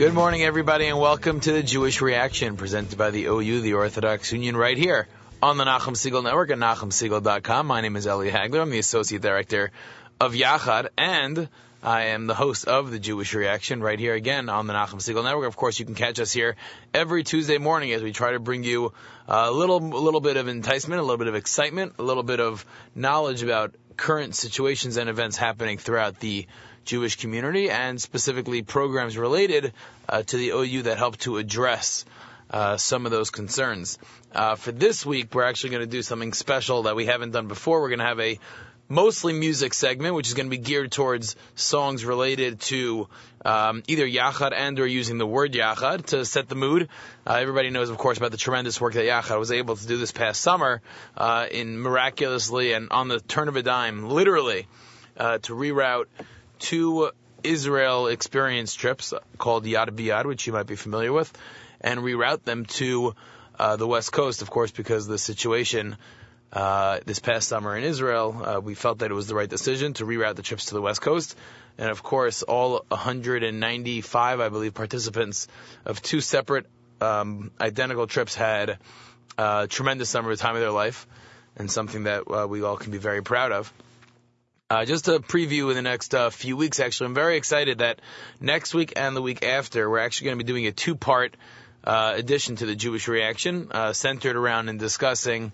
Good morning, everybody, and welcome to the Jewish Reaction presented by the OU, the Orthodox Union, right here on the Nachum Siegel Network at NachumSiegel.com. My name is Eli Hagler. I'm the Associate Director of Yachad, and I am the host of the Jewish Reaction right here again on the Nachum Siegel Network. Of course, you can catch us here every Tuesday morning as we try to bring you a little, a little bit of enticement, a little bit of excitement, a little bit of knowledge about current situations and events happening throughout the Jewish community and specifically programs related uh, to the OU that help to address uh, some of those concerns. Uh, for this week, we're actually going to do something special that we haven't done before. We're going to have a mostly music segment, which is going to be geared towards songs related to um, either Yachad and or using the word Yachad to set the mood. Uh, everybody knows, of course, about the tremendous work that Yachad was able to do this past summer uh, in miraculously and on the turn of a dime, literally, uh, to reroute two Israel experience trips called Yad B'Yad, which you might be familiar with, and reroute them to uh, the West Coast, of course, because the situation uh, this past summer in Israel, uh, we felt that it was the right decision to reroute the trips to the West Coast. And of course, all 195, I believe, participants of two separate um, identical trips had a tremendous summer time of their life, and something that uh, we all can be very proud of. Uh, just a preview in the next uh, few weeks, actually, I'm very excited that next week and the week after, we're actually going to be doing a two-part uh, addition to the Jewish reaction, uh, centered around and discussing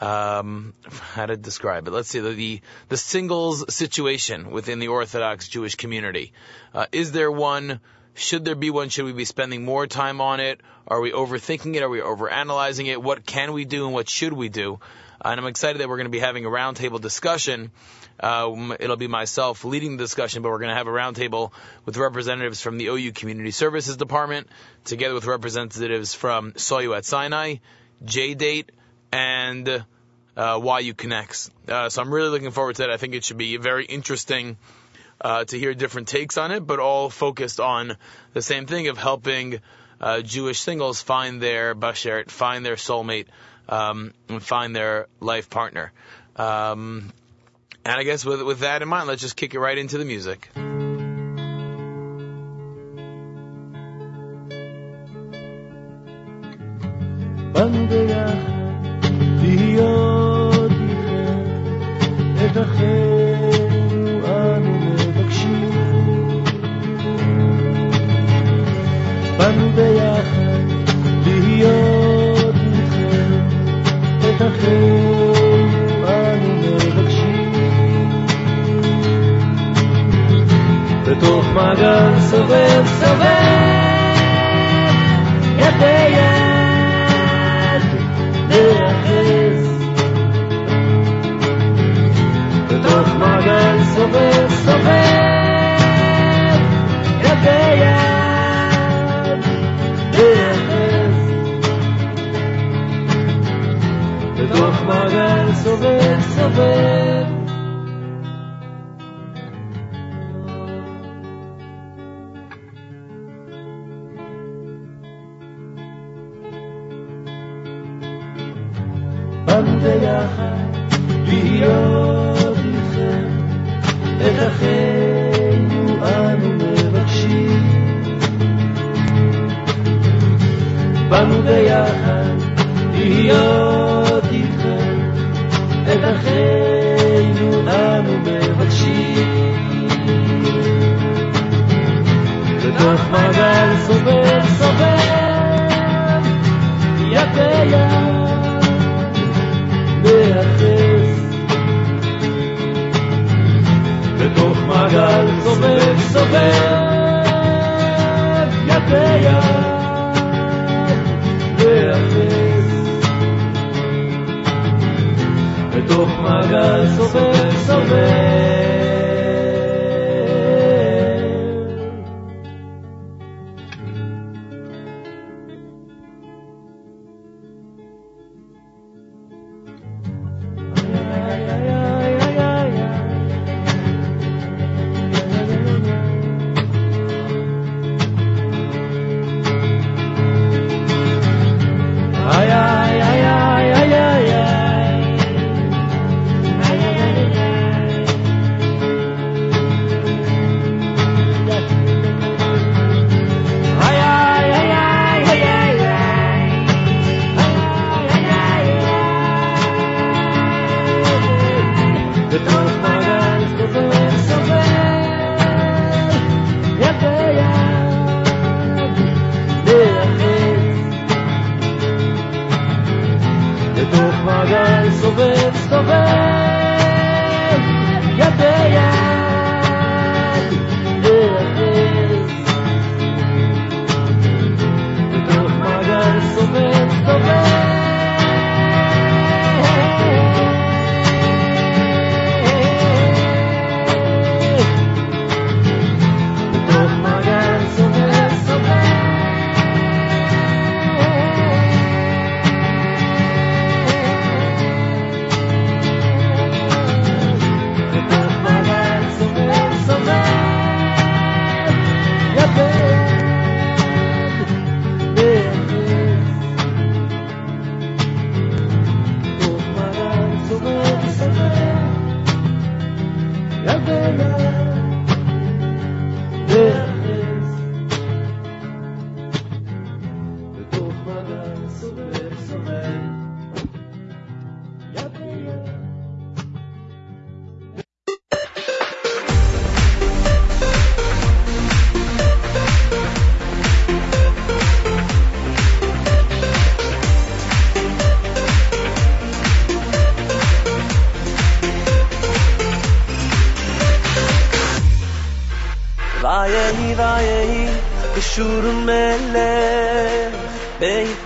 um, how to describe it. Let's see the, the, the singles situation within the Orthodox Jewish community. Uh, is there one? Should there be one? Should we be spending more time on it? Are we overthinking it? Are we overanalyzing it? What can we do and what should we do? and I'm excited that we're going to be having a roundtable discussion. Um, it'll be myself leading the discussion, but we're going to have a roundtable with representatives from the OU Community Services Department, together with representatives from Saw You at Sinai, JDate, and uh, YU Connects. Uh, so I'm really looking forward to that. I think it should be a very interesting uh, to hear different takes on it, but all focused on the same thing of helping uh, Jewish singles find their bashert, find their soulmate, um, and find their life partner. Um, and I guess with with that in mind, let's just kick it right into the music. ביחד להיות איתכם. את אחינו אנו מבקשים. באנו ביחד להיות איתכם. את אחינו אנו מבקשים. בתוך מעגל סובב סובב יד ביד להיאחז בתוך מעגל סובב סובב יד ביד להיאחז בתוך מעגל סובב סובב מעגל סובב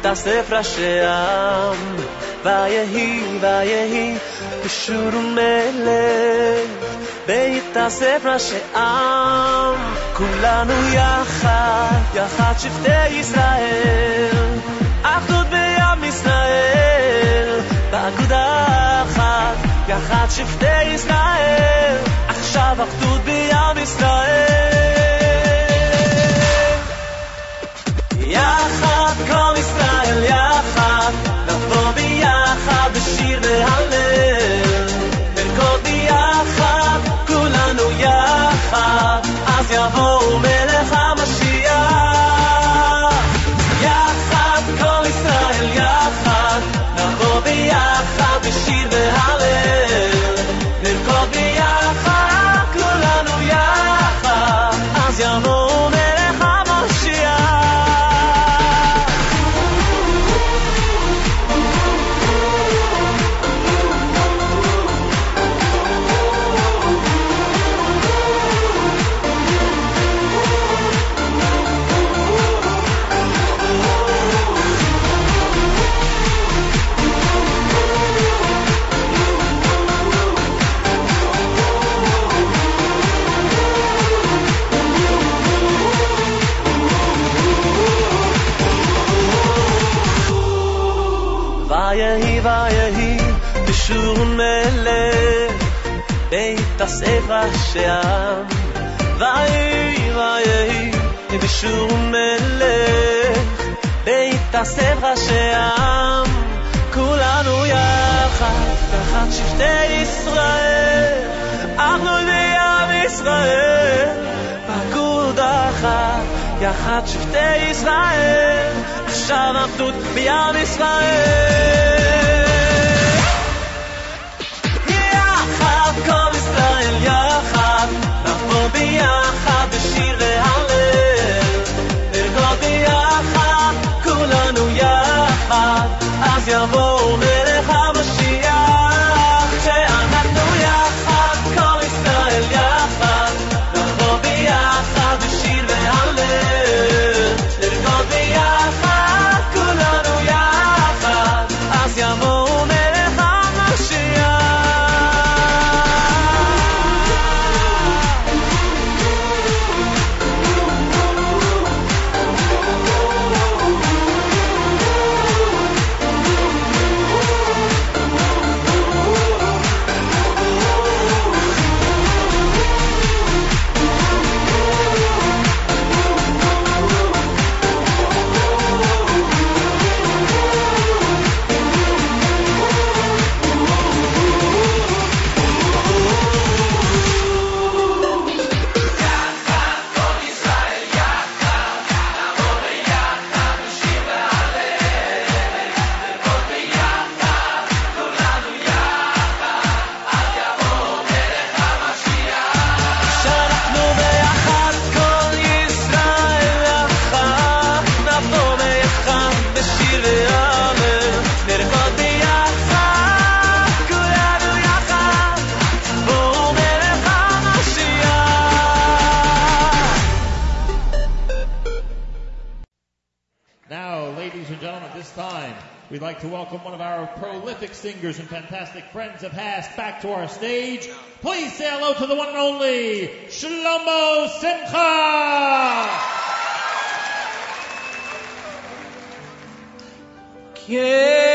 הספר השעם ויהי ויהי בשור מלך בית הספר השעם כולנו יחד יחד שבטי ישראל אחדות בעם ישראל באגודה אחת יחד שבטי ישראל עכשיו אחדות בעם ישראל שעם ואי ואי בשום מלך. בהתאסף ראשי העם כולנו יחד תחת שבטי ישראל. אנחנו ועם ישראל פקוד אחת יחד שבטי ישראל. עכשיו עבדות בעם ישראל. friends of Hass back to our stage. Please say hello to the one and only Shlomo Simcha. Okay.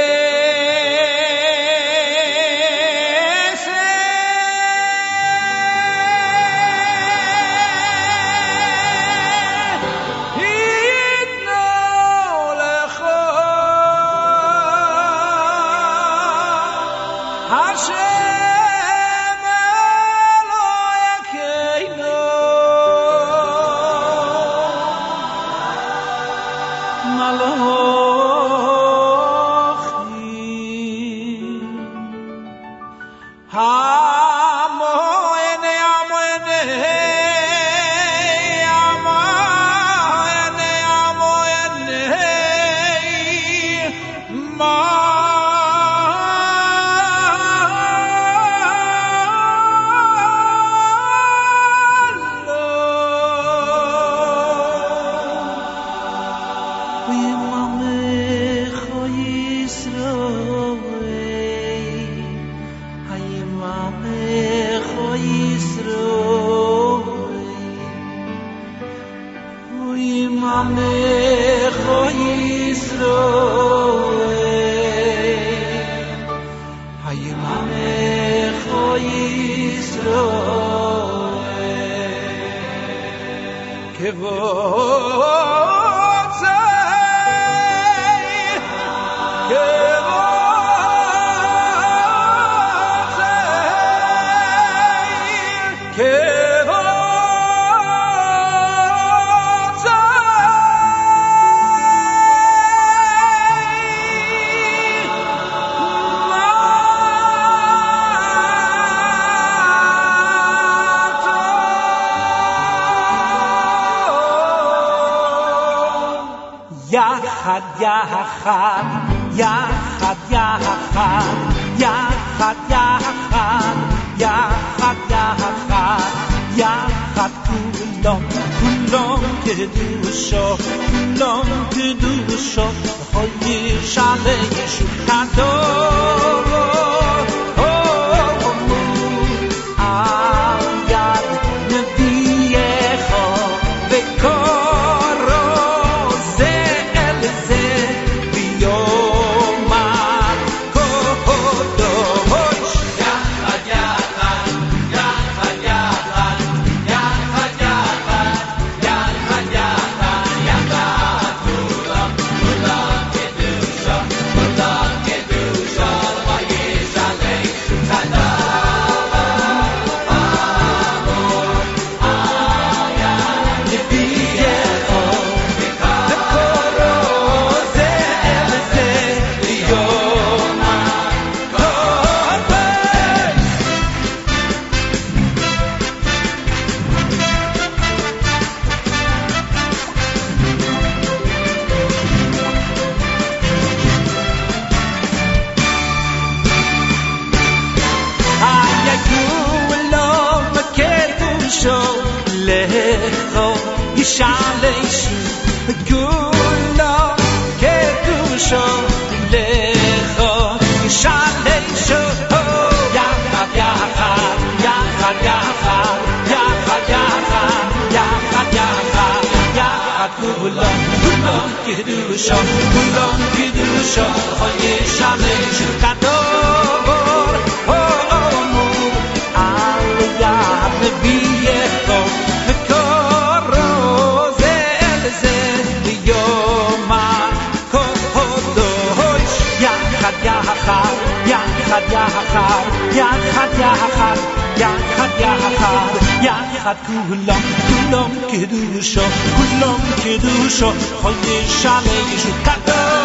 יחד, יחד, יחד, יחד, יחד, کدوشا نام کدوشا خواهی شبه شو hold you shine gula ke tu sho le kho you shine sho ya ya ha ya ha ya ha ya ha ya ha ya יד אחת, יד אחת, יד אחת, יד אחת, יד אחת, יד אחת כולם, כולם קדושו, כולם קדושו, כל ישר לישו קדוש.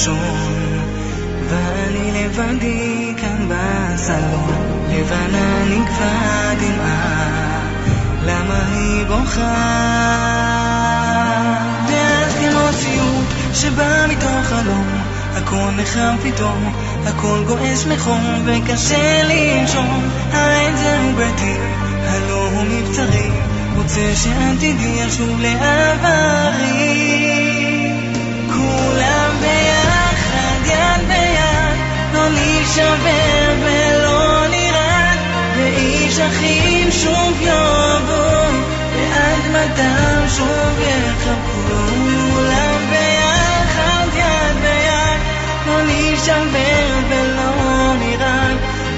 לישון ואני לבדי כאן בסלון. לבנה נקבע דמעה למה היא בוכה? ואז כמו סיוט שבא מתוך חלום הכל נחם פתאום, הכל גועש מחום וקשה לנשום. העין זהו ביתי, הלא הוא מבצרי רוצה שעתידי ישוב לעברי ביד, לא נישבר ולא נרעד ואיש אחים שוב יאהבו באדמתם שוב יחבקו כולם ביחד, יד ביד, לא נישבר ולא נרעד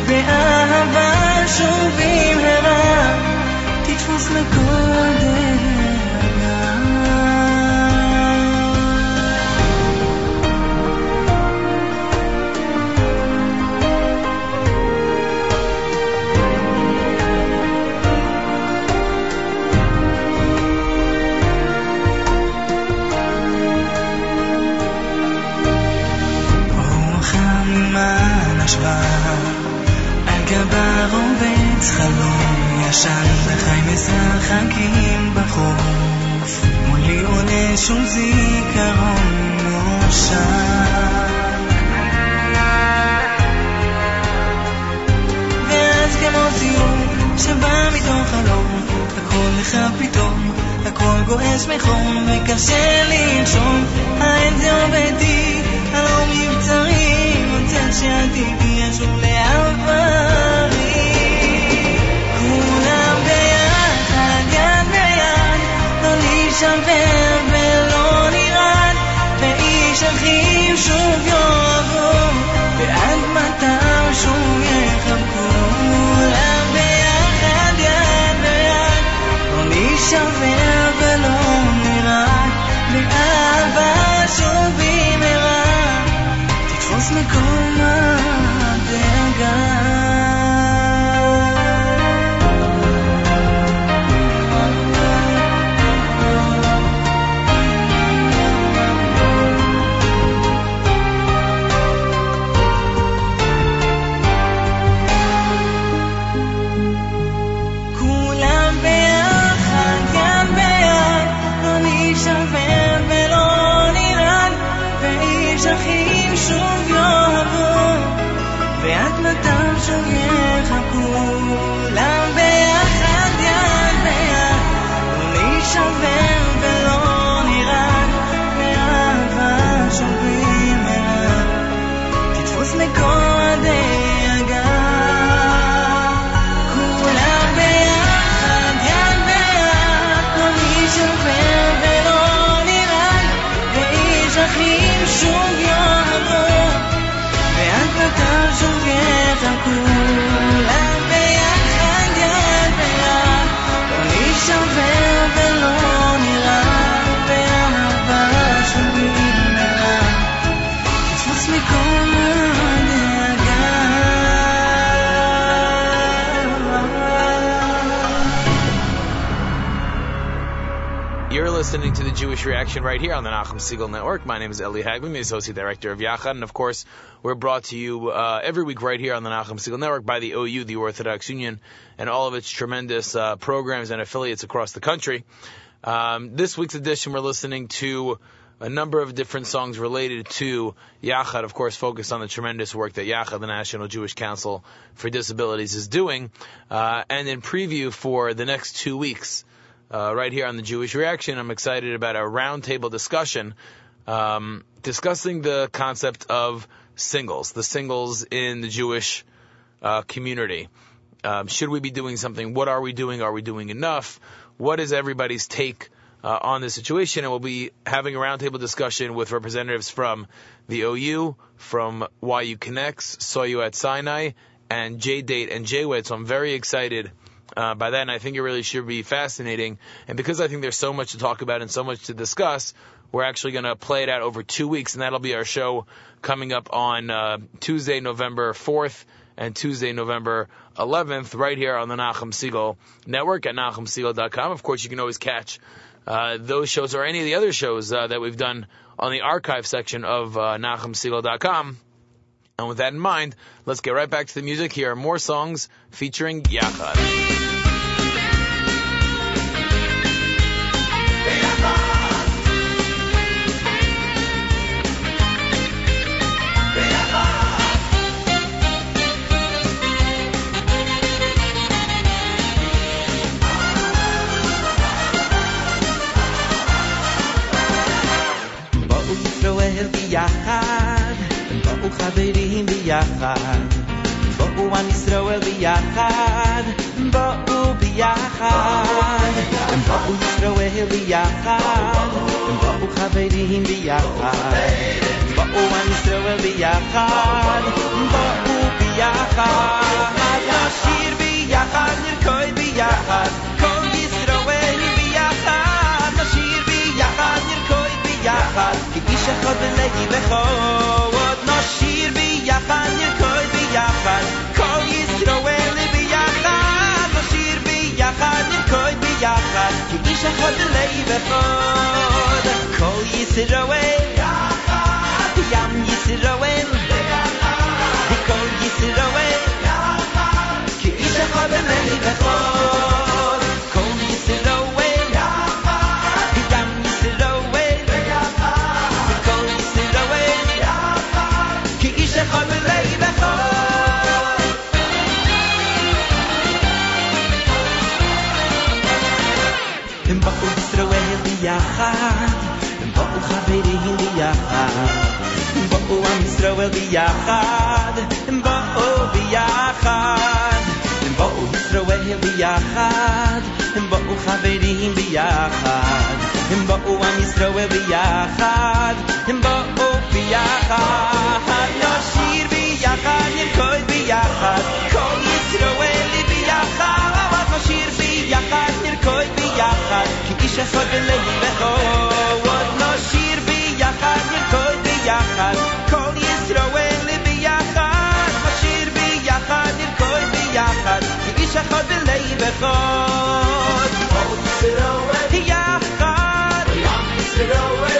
באהבה שוב במהרה. תתפוס לכל רובץ חלום ישן וחי משחקים בחוף. מולי עולה שום זיכרון נושן ואז כמו סיום שבא מתוך חלום הכל לך פתאום הכל גועש מחום וקשה לנשום. העין זה עובדי הלא מבצרי רוצה שעתידי ישוב לעברי נישבר ולא נרעד ואיש אחים שוב יאהבו באדמתם שוב יחבקו כולם ביחד יד ביד לא נישבר ולא נרעד באהבה שוב במהרה תתפוס מקום Listening to the Jewish Reaction right here on the Nachum Siegel Network. My name is Eli Hagman, the Associate Director of Yachad, and of course, we're brought to you uh, every week right here on the Nachum Siegel Network by the OU, the Orthodox Union, and all of its tremendous uh, programs and affiliates across the country. Um, this week's edition, we're listening to a number of different songs related to Yachad, of course, focused on the tremendous work that Yachad, the National Jewish Council for Disabilities, is doing, uh, and in preview for the next two weeks uh, right here on the Jewish Reaction. I'm excited about a roundtable discussion um, discussing the concept of singles, the singles in the Jewish uh, community. Um, should we be doing something? What are we doing? Are we doing enough? What is everybody's take uh, on this situation? And we'll be having a roundtable discussion with representatives from the OU, from YU Connects, Saw You at Sinai, and J-Date and J-Wed. So I'm very excited uh, by and I think it really should be fascinating. And because I think there's so much to talk about and so much to discuss, we're actually going to play it out over two weeks, and that'll be our show coming up on uh, Tuesday, November 4th, and Tuesday, November 11th, right here on the Nachum Siegel Network at NachumSiegel.com. Of course, you can always catch uh, those shows or any of the other shows uh, that we've done on the archive section of uh. And with that in mind, let's get right back to the music. Here more songs featuring Yachad. ביחד, בואו ביחד, בואו ישראל ביחד, בואו חברים ביחד, בואו עם ישראל ביחד, בואו ביחד, נשיר ביחד, נרקוד ביחד, כל ישראל ביחד, נשיר ביחד, נרקוד ביחד, כאיש אחד בלב אחד, נשיר ביחד, נרקוד ביחד, כל ישראל خدای نبرد کای سروئن دادا ایام ی سروئن دادا بکن ی سروئن دادا کیت خوابه من لیب خدای نبرد کای سروئن ביחד, הם באו עם ישראל ביחד, הם באו ביחד, הם באו ישראל ביחד, הם באו חברים ביחד, הם באו עם ישראל ביחד, הם באו ביחד, נשיר ביחד, נרקוד ביחד, כל ישראל ביחד, נשיר ביחד, נרקוד ביחד, כאיש אחד בלב אחד, נשיר ביחד, נרקוד ביחד, כל ישראל ביחד, נשיר ביחד, נרקוד ביחד, כאיש אחד בלב אחד. יחד, ביחד,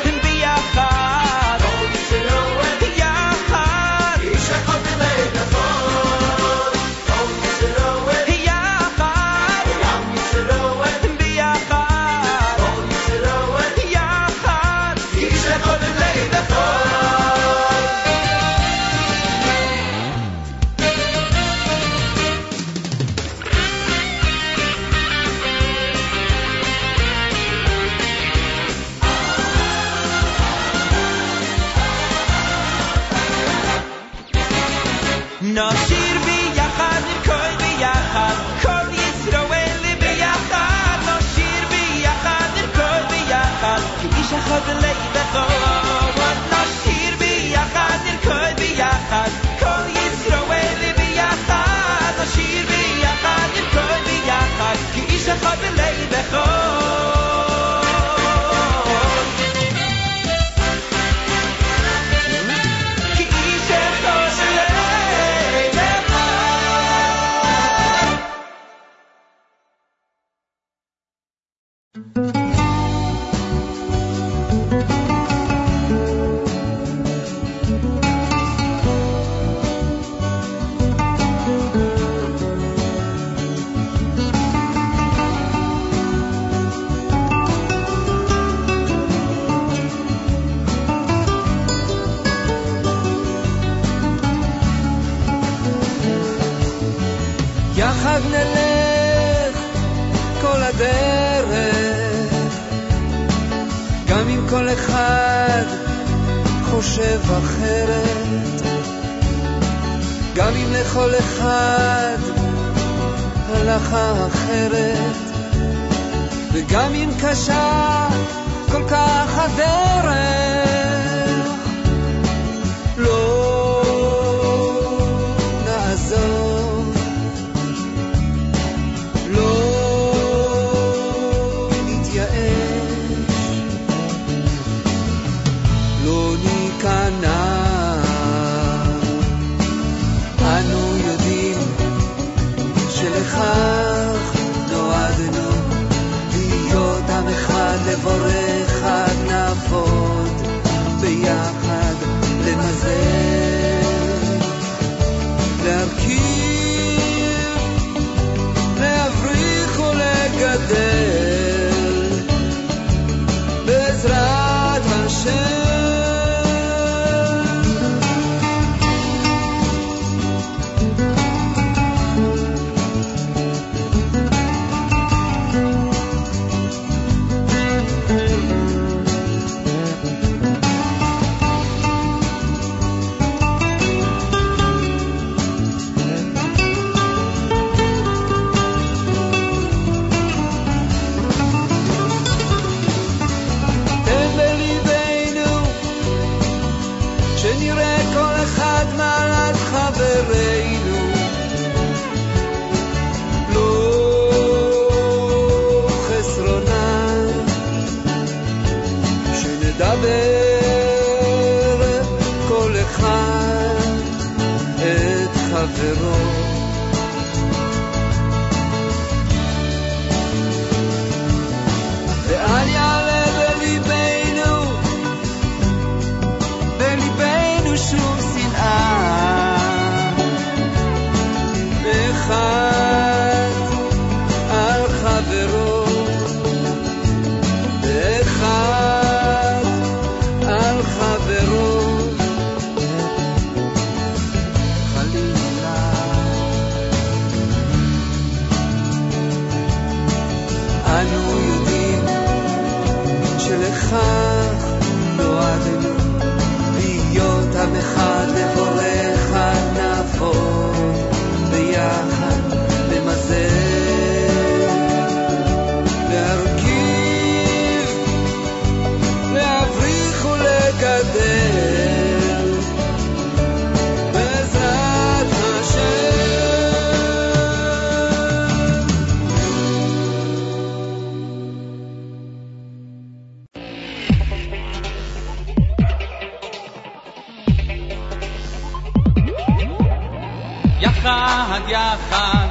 יחד יחד.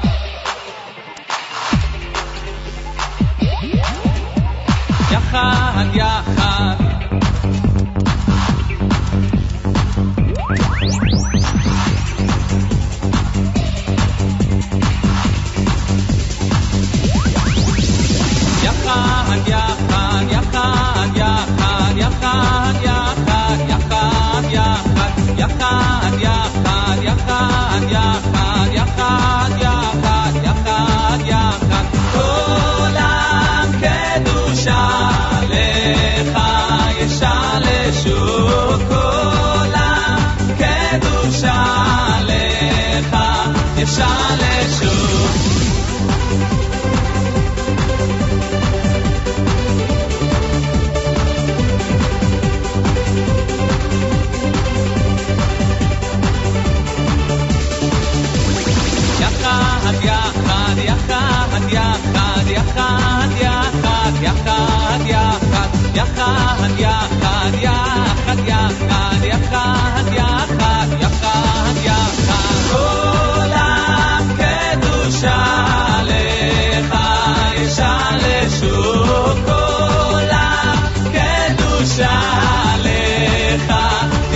יחד יחד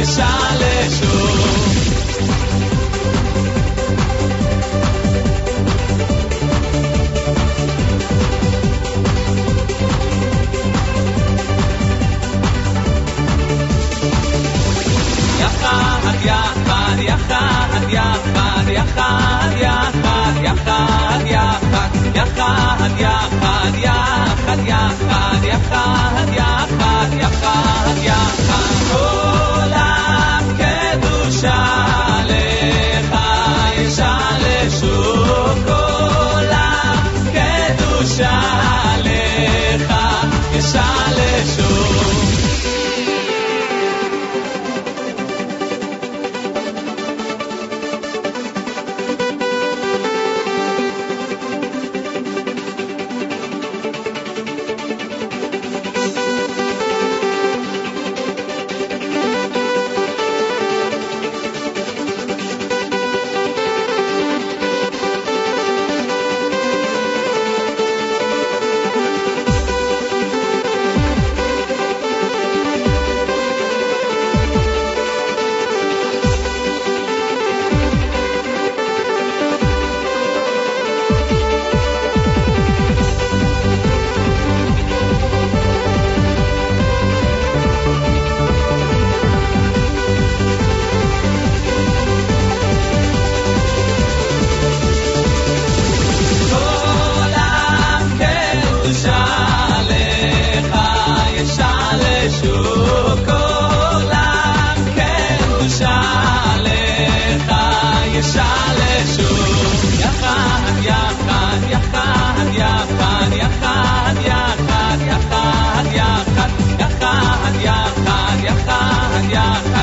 te sales tú. viajar, viajar, viajar, viajar, viajar, viajar, viajar, viajar, viajar, viajar, viajar, viajar, viajar, viajar. Yeah.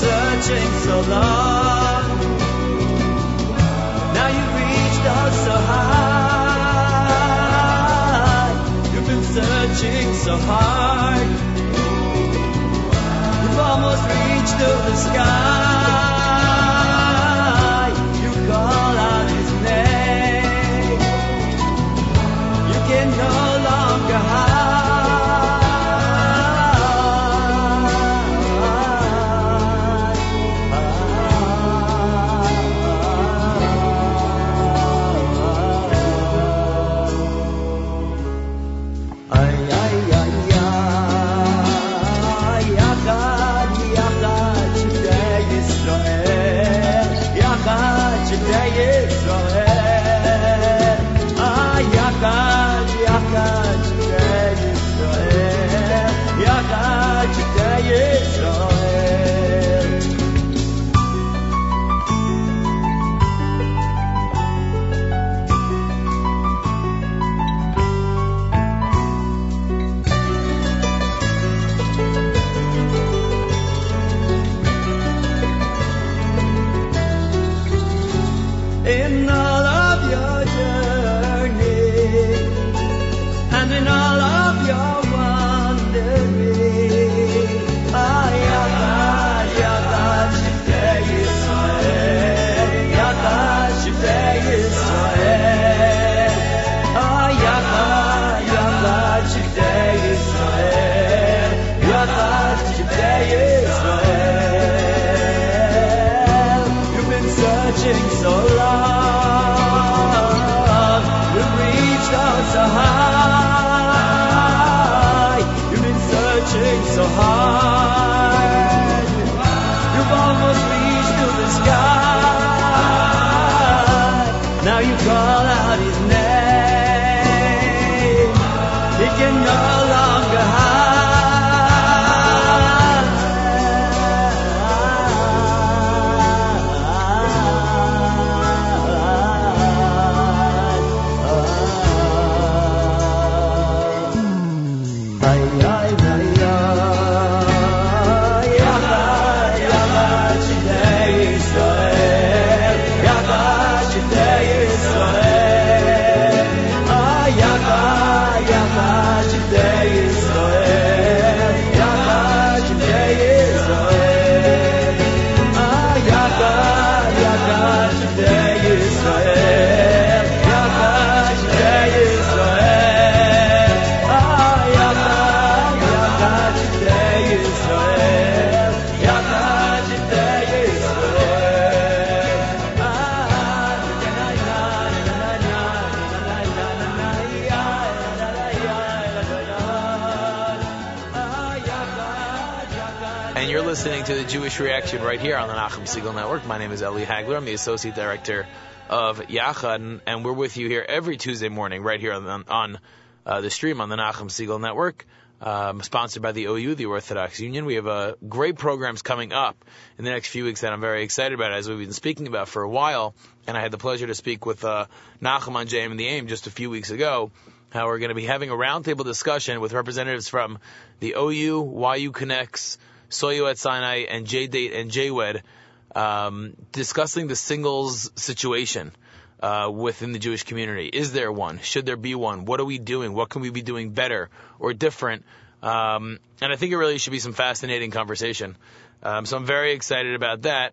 Searching so long. Now you've reached out so high. You've been searching so hard. You've almost reached to the sky. watching so long. Jewish Reaction right here on the Nachum Segal Network. My name is Eli Hagler. I'm the Associate Director of Yachad, and, we're with you here every Tuesday morning right here on, on uh, the stream on the Nachum Segal Network, um, sponsored by the OU, the Orthodox Union. We have uh, great programs coming up in the next few weeks that I'm very excited about, as we've been speaking about for a while. And I had the pleasure to speak with uh, Nachum on JM in the AM just a few weeks ago. How we're going to be having a roundtable discussion with representatives from the OU, YUConnects, Saw You at Sinai, and JDate and JWed, um, discussing the singles situation uh, within the Jewish community. Is there one? Should there be one? What are we doing? What can we be doing better or different? Um, and I think it really should be some fascinating conversation. Um, so I'm very excited about that.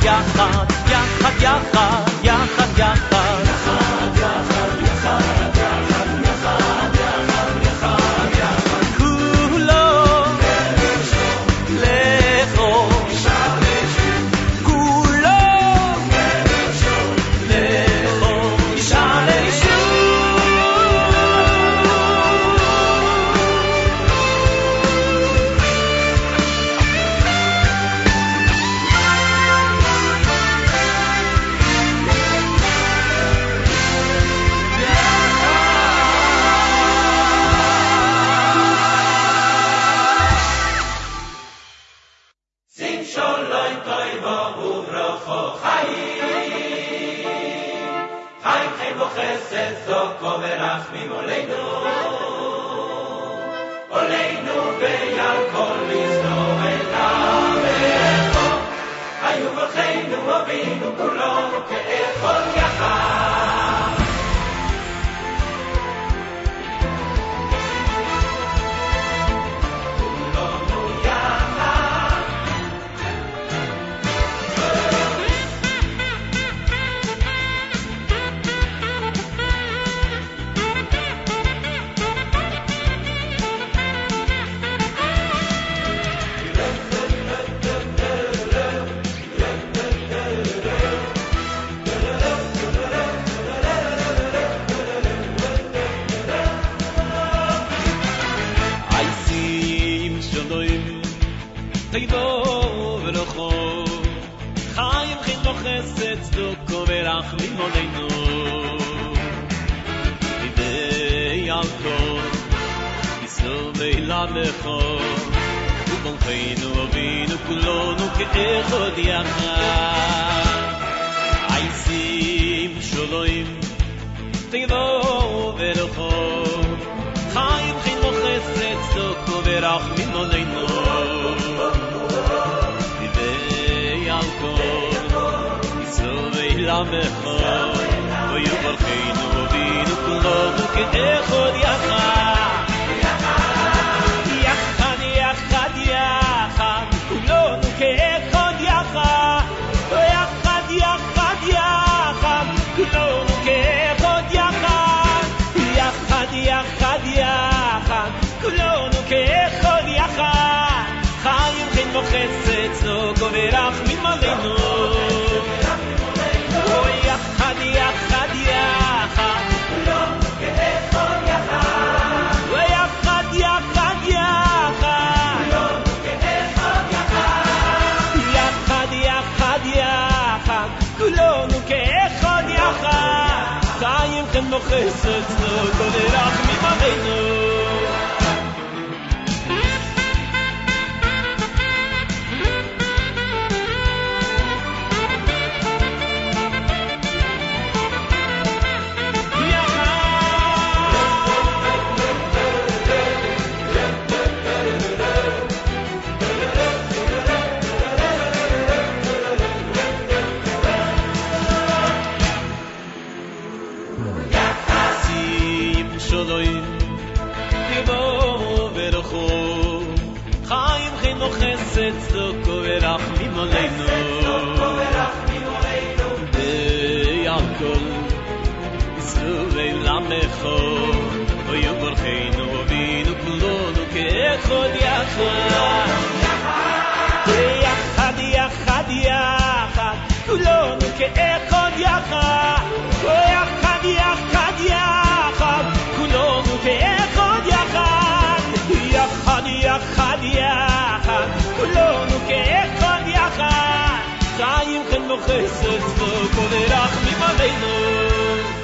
יחד, יחד יחד, יחד יחד, ני נו ביי אלכ올 איז נוי lecho u bon feino כולנו culo no che te odia ai si sholoim te do verho hai che no cesset to cover a mino nei no Oh, you're. חיים חן וחסד צדוק ורחמים עלינו יחד יחד יחד ויחד יחד יחד יחד יחד יחד כולנו כאחד יחד חיים כן וחסד צדוק ורחמים עלינו כאחד יחד יחד יחד יחד כולנו כאחד יחד יחד יחד יחד כולנו כאחד יחד יחד יחד יחד כולנו כאחד יחד חיים חן וחסד צדוק ורחמים עלינו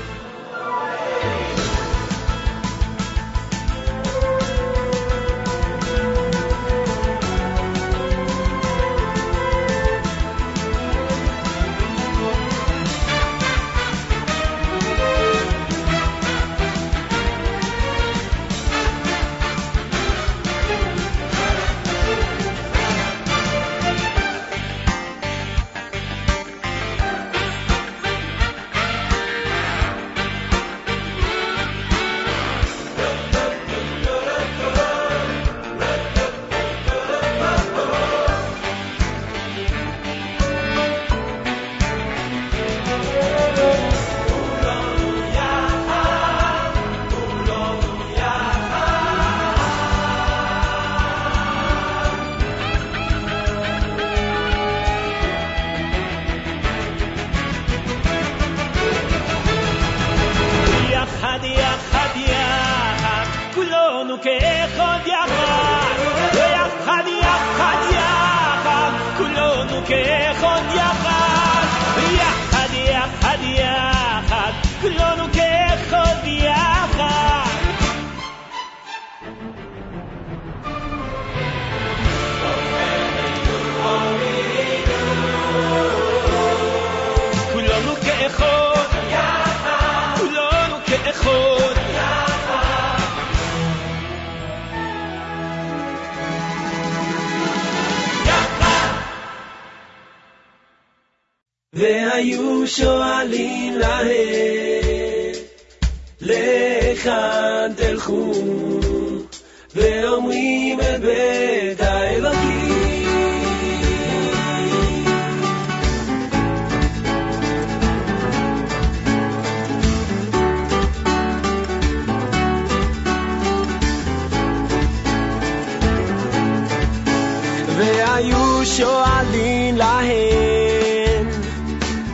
שואלים להם,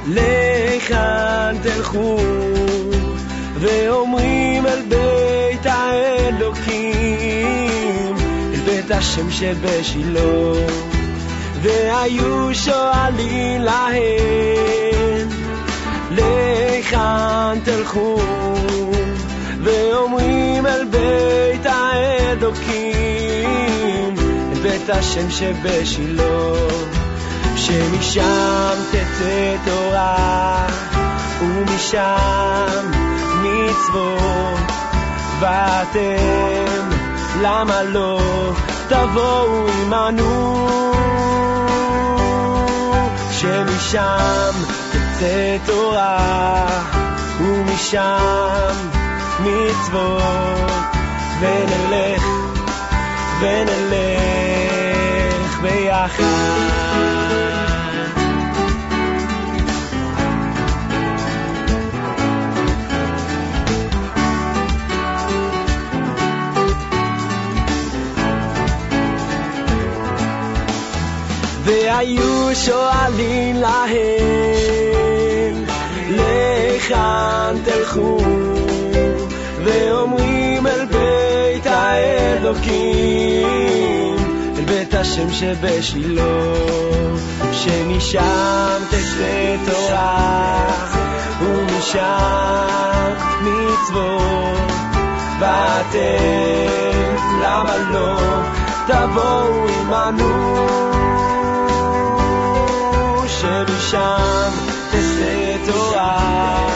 לכאן תלכו, ואומרים אל בית האלוקים, אל בית השם שבשילה. והיו שואלים להם, לכאן תלכו, ואומרים אל בית האלוקים, בית השם שבשילה. שמשם תצא תורה, ומשם מצוות, ואתם, למה לא תבואו עמנו? שמשם תצא תורה, ומשם מצוות, ונלך, ונלך ביחד. והיו שואלים להם, לכאן תלכו, ואומרים אל בית האלוקים, השם שבשילה, שמשם תצא תורה, ומשם מצוות, ואתם, למה לא, תבואו עמנו. שמשם תצא תורה,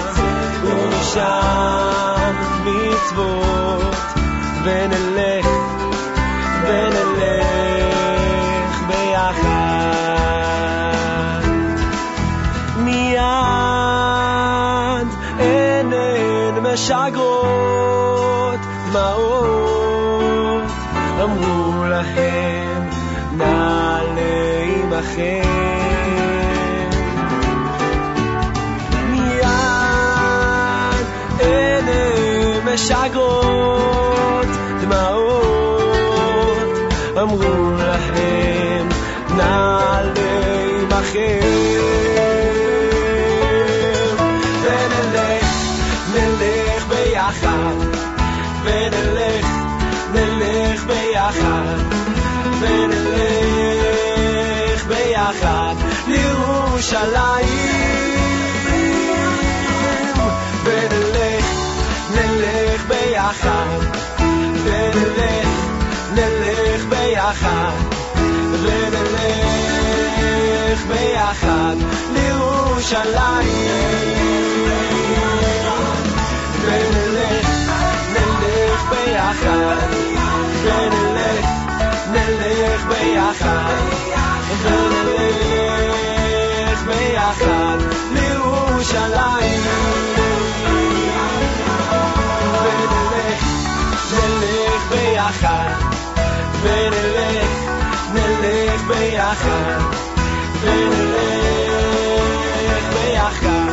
ומשם מצוות, ונלך Miad, ene meshagot לירושלים. ביחד, ונלך, נלך ביחד, ונלך ביחד לירושלים. ונלך, נלך ביחד, ונלך, נלך ביחד, ונלך ביחד לירושלים. נלך ביחד, ונלך, נלך ביחד, ונלך ביחד.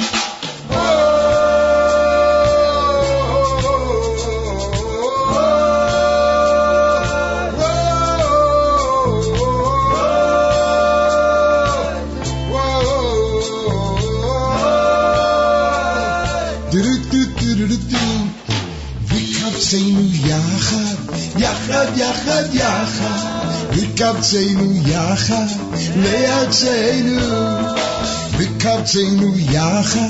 וקבצנו יחד, יחד, יחד, יחד, וקבצנו יחד לארצנו. וקבצנו יחד,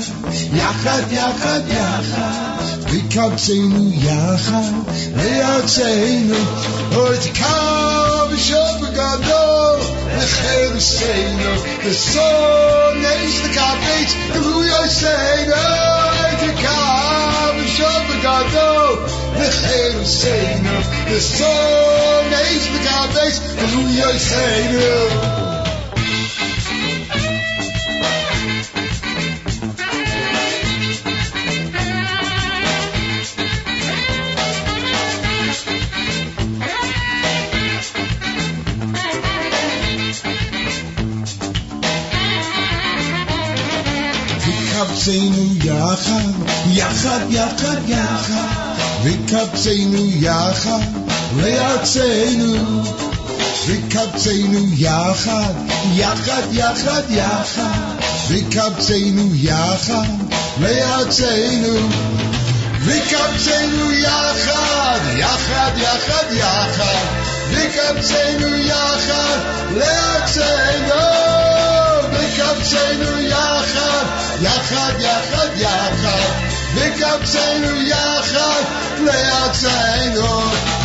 יחד, יחד, יחד, ויקבצנו יחד לארצנו, אוי תקע ושוב בגדול לחרסנו, ושונאיש לקבץ גלוי עשינו, אוי תקע ושוב בגדול לחרסנו, ושונאיש לקבץ גלוי עשינו. וקבצנו יחד, יחד, יחד, יחד, וקבצנו יחד לארצנו. וקבצנו יחד, יחד, יחד, יחד, וקבצנו יחד לארצנו. וקבצנו יחד, יחד, יחד, יחד, וקבצנו יחד לארצנו. וקבצנו יחד, יחד, יחד, יחד, וקבצנו יחד לארצנו.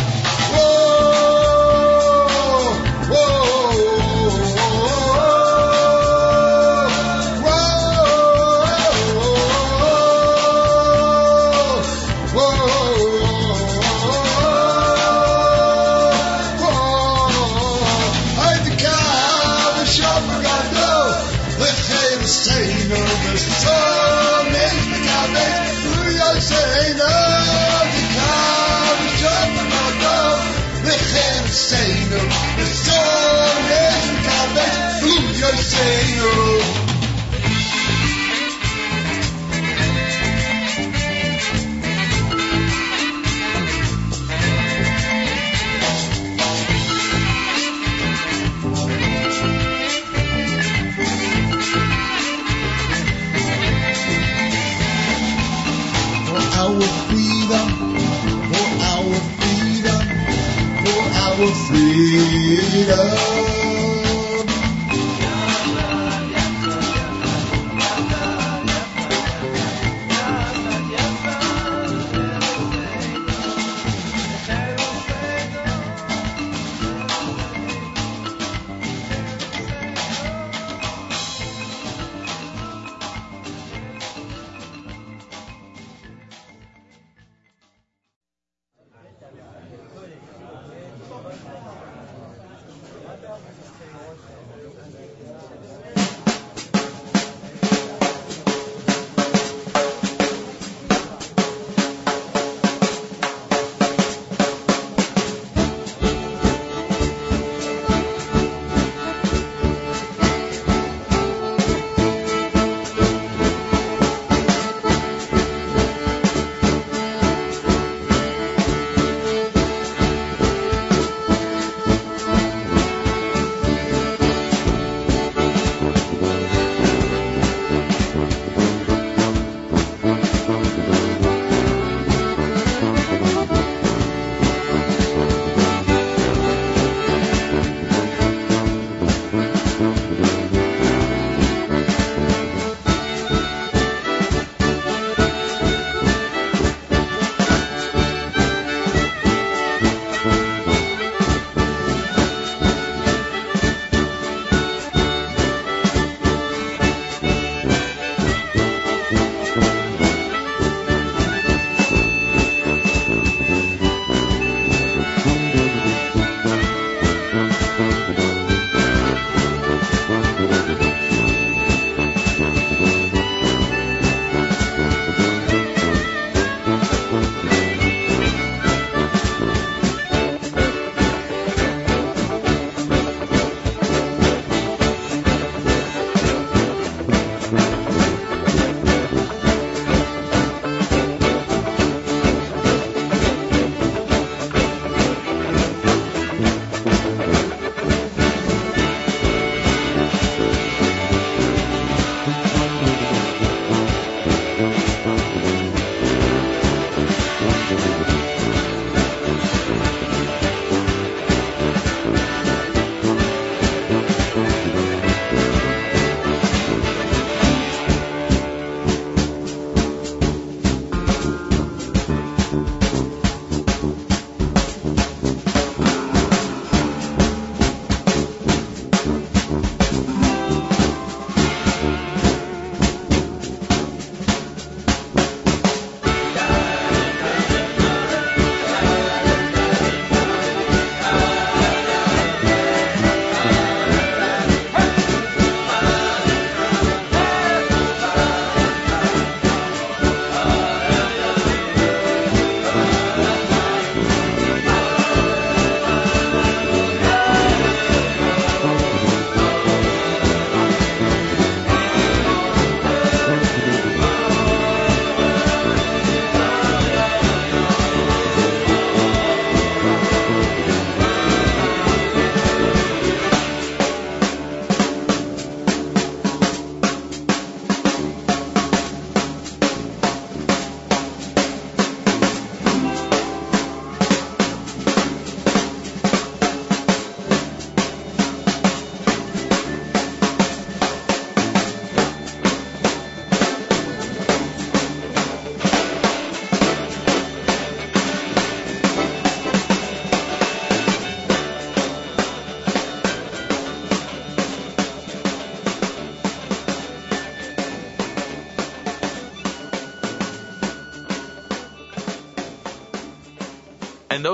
Freedom.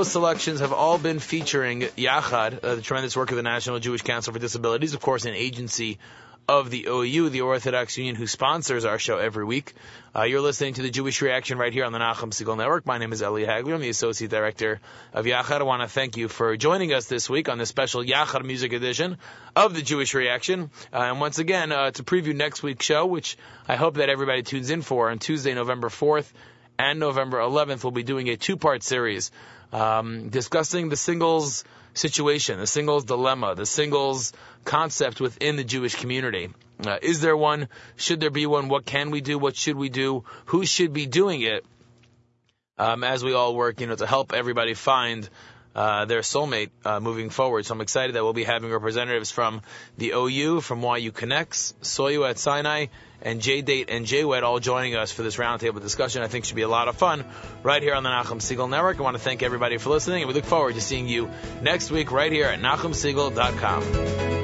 Those selections have all been featuring Yachad, uh, the tremendous work of the National Jewish Council for Disabilities, of course, an agency of the OU, the Orthodox Union, who sponsors our show every week. Uh, you're listening to the Jewish Reaction right here on the Nachum Segal Network. My name is Eli Hagler. I'm the Associate Director of Yachad. I want to thank you for joining us this week on the special Yachad Music Edition of the Jewish Reaction. Uh, and once again, uh, to preview next week's show, which I hope that everybody tunes in for on Tuesday, November 4th and November 11th, we'll be doing a two-part series um, discussing the singles situation, the singles dilemma, the singles concept within the Jewish community. Uh, is there one? Should there be one? What can we do? What should we do? Who should be doing it? Um, as we all work, you know, to help everybody find uh, their soulmate uh, moving forward. So I'm excited that we'll be having representatives from the OU, from YUConnects, Soyu at Sinai, and JDate and JWed all joining us for this roundtable discussion. I think should be a lot of fun right here on the Nachum Segal Network. I want to thank everybody for listening, and we look forward to seeing you next week right here at NachumSegal.com.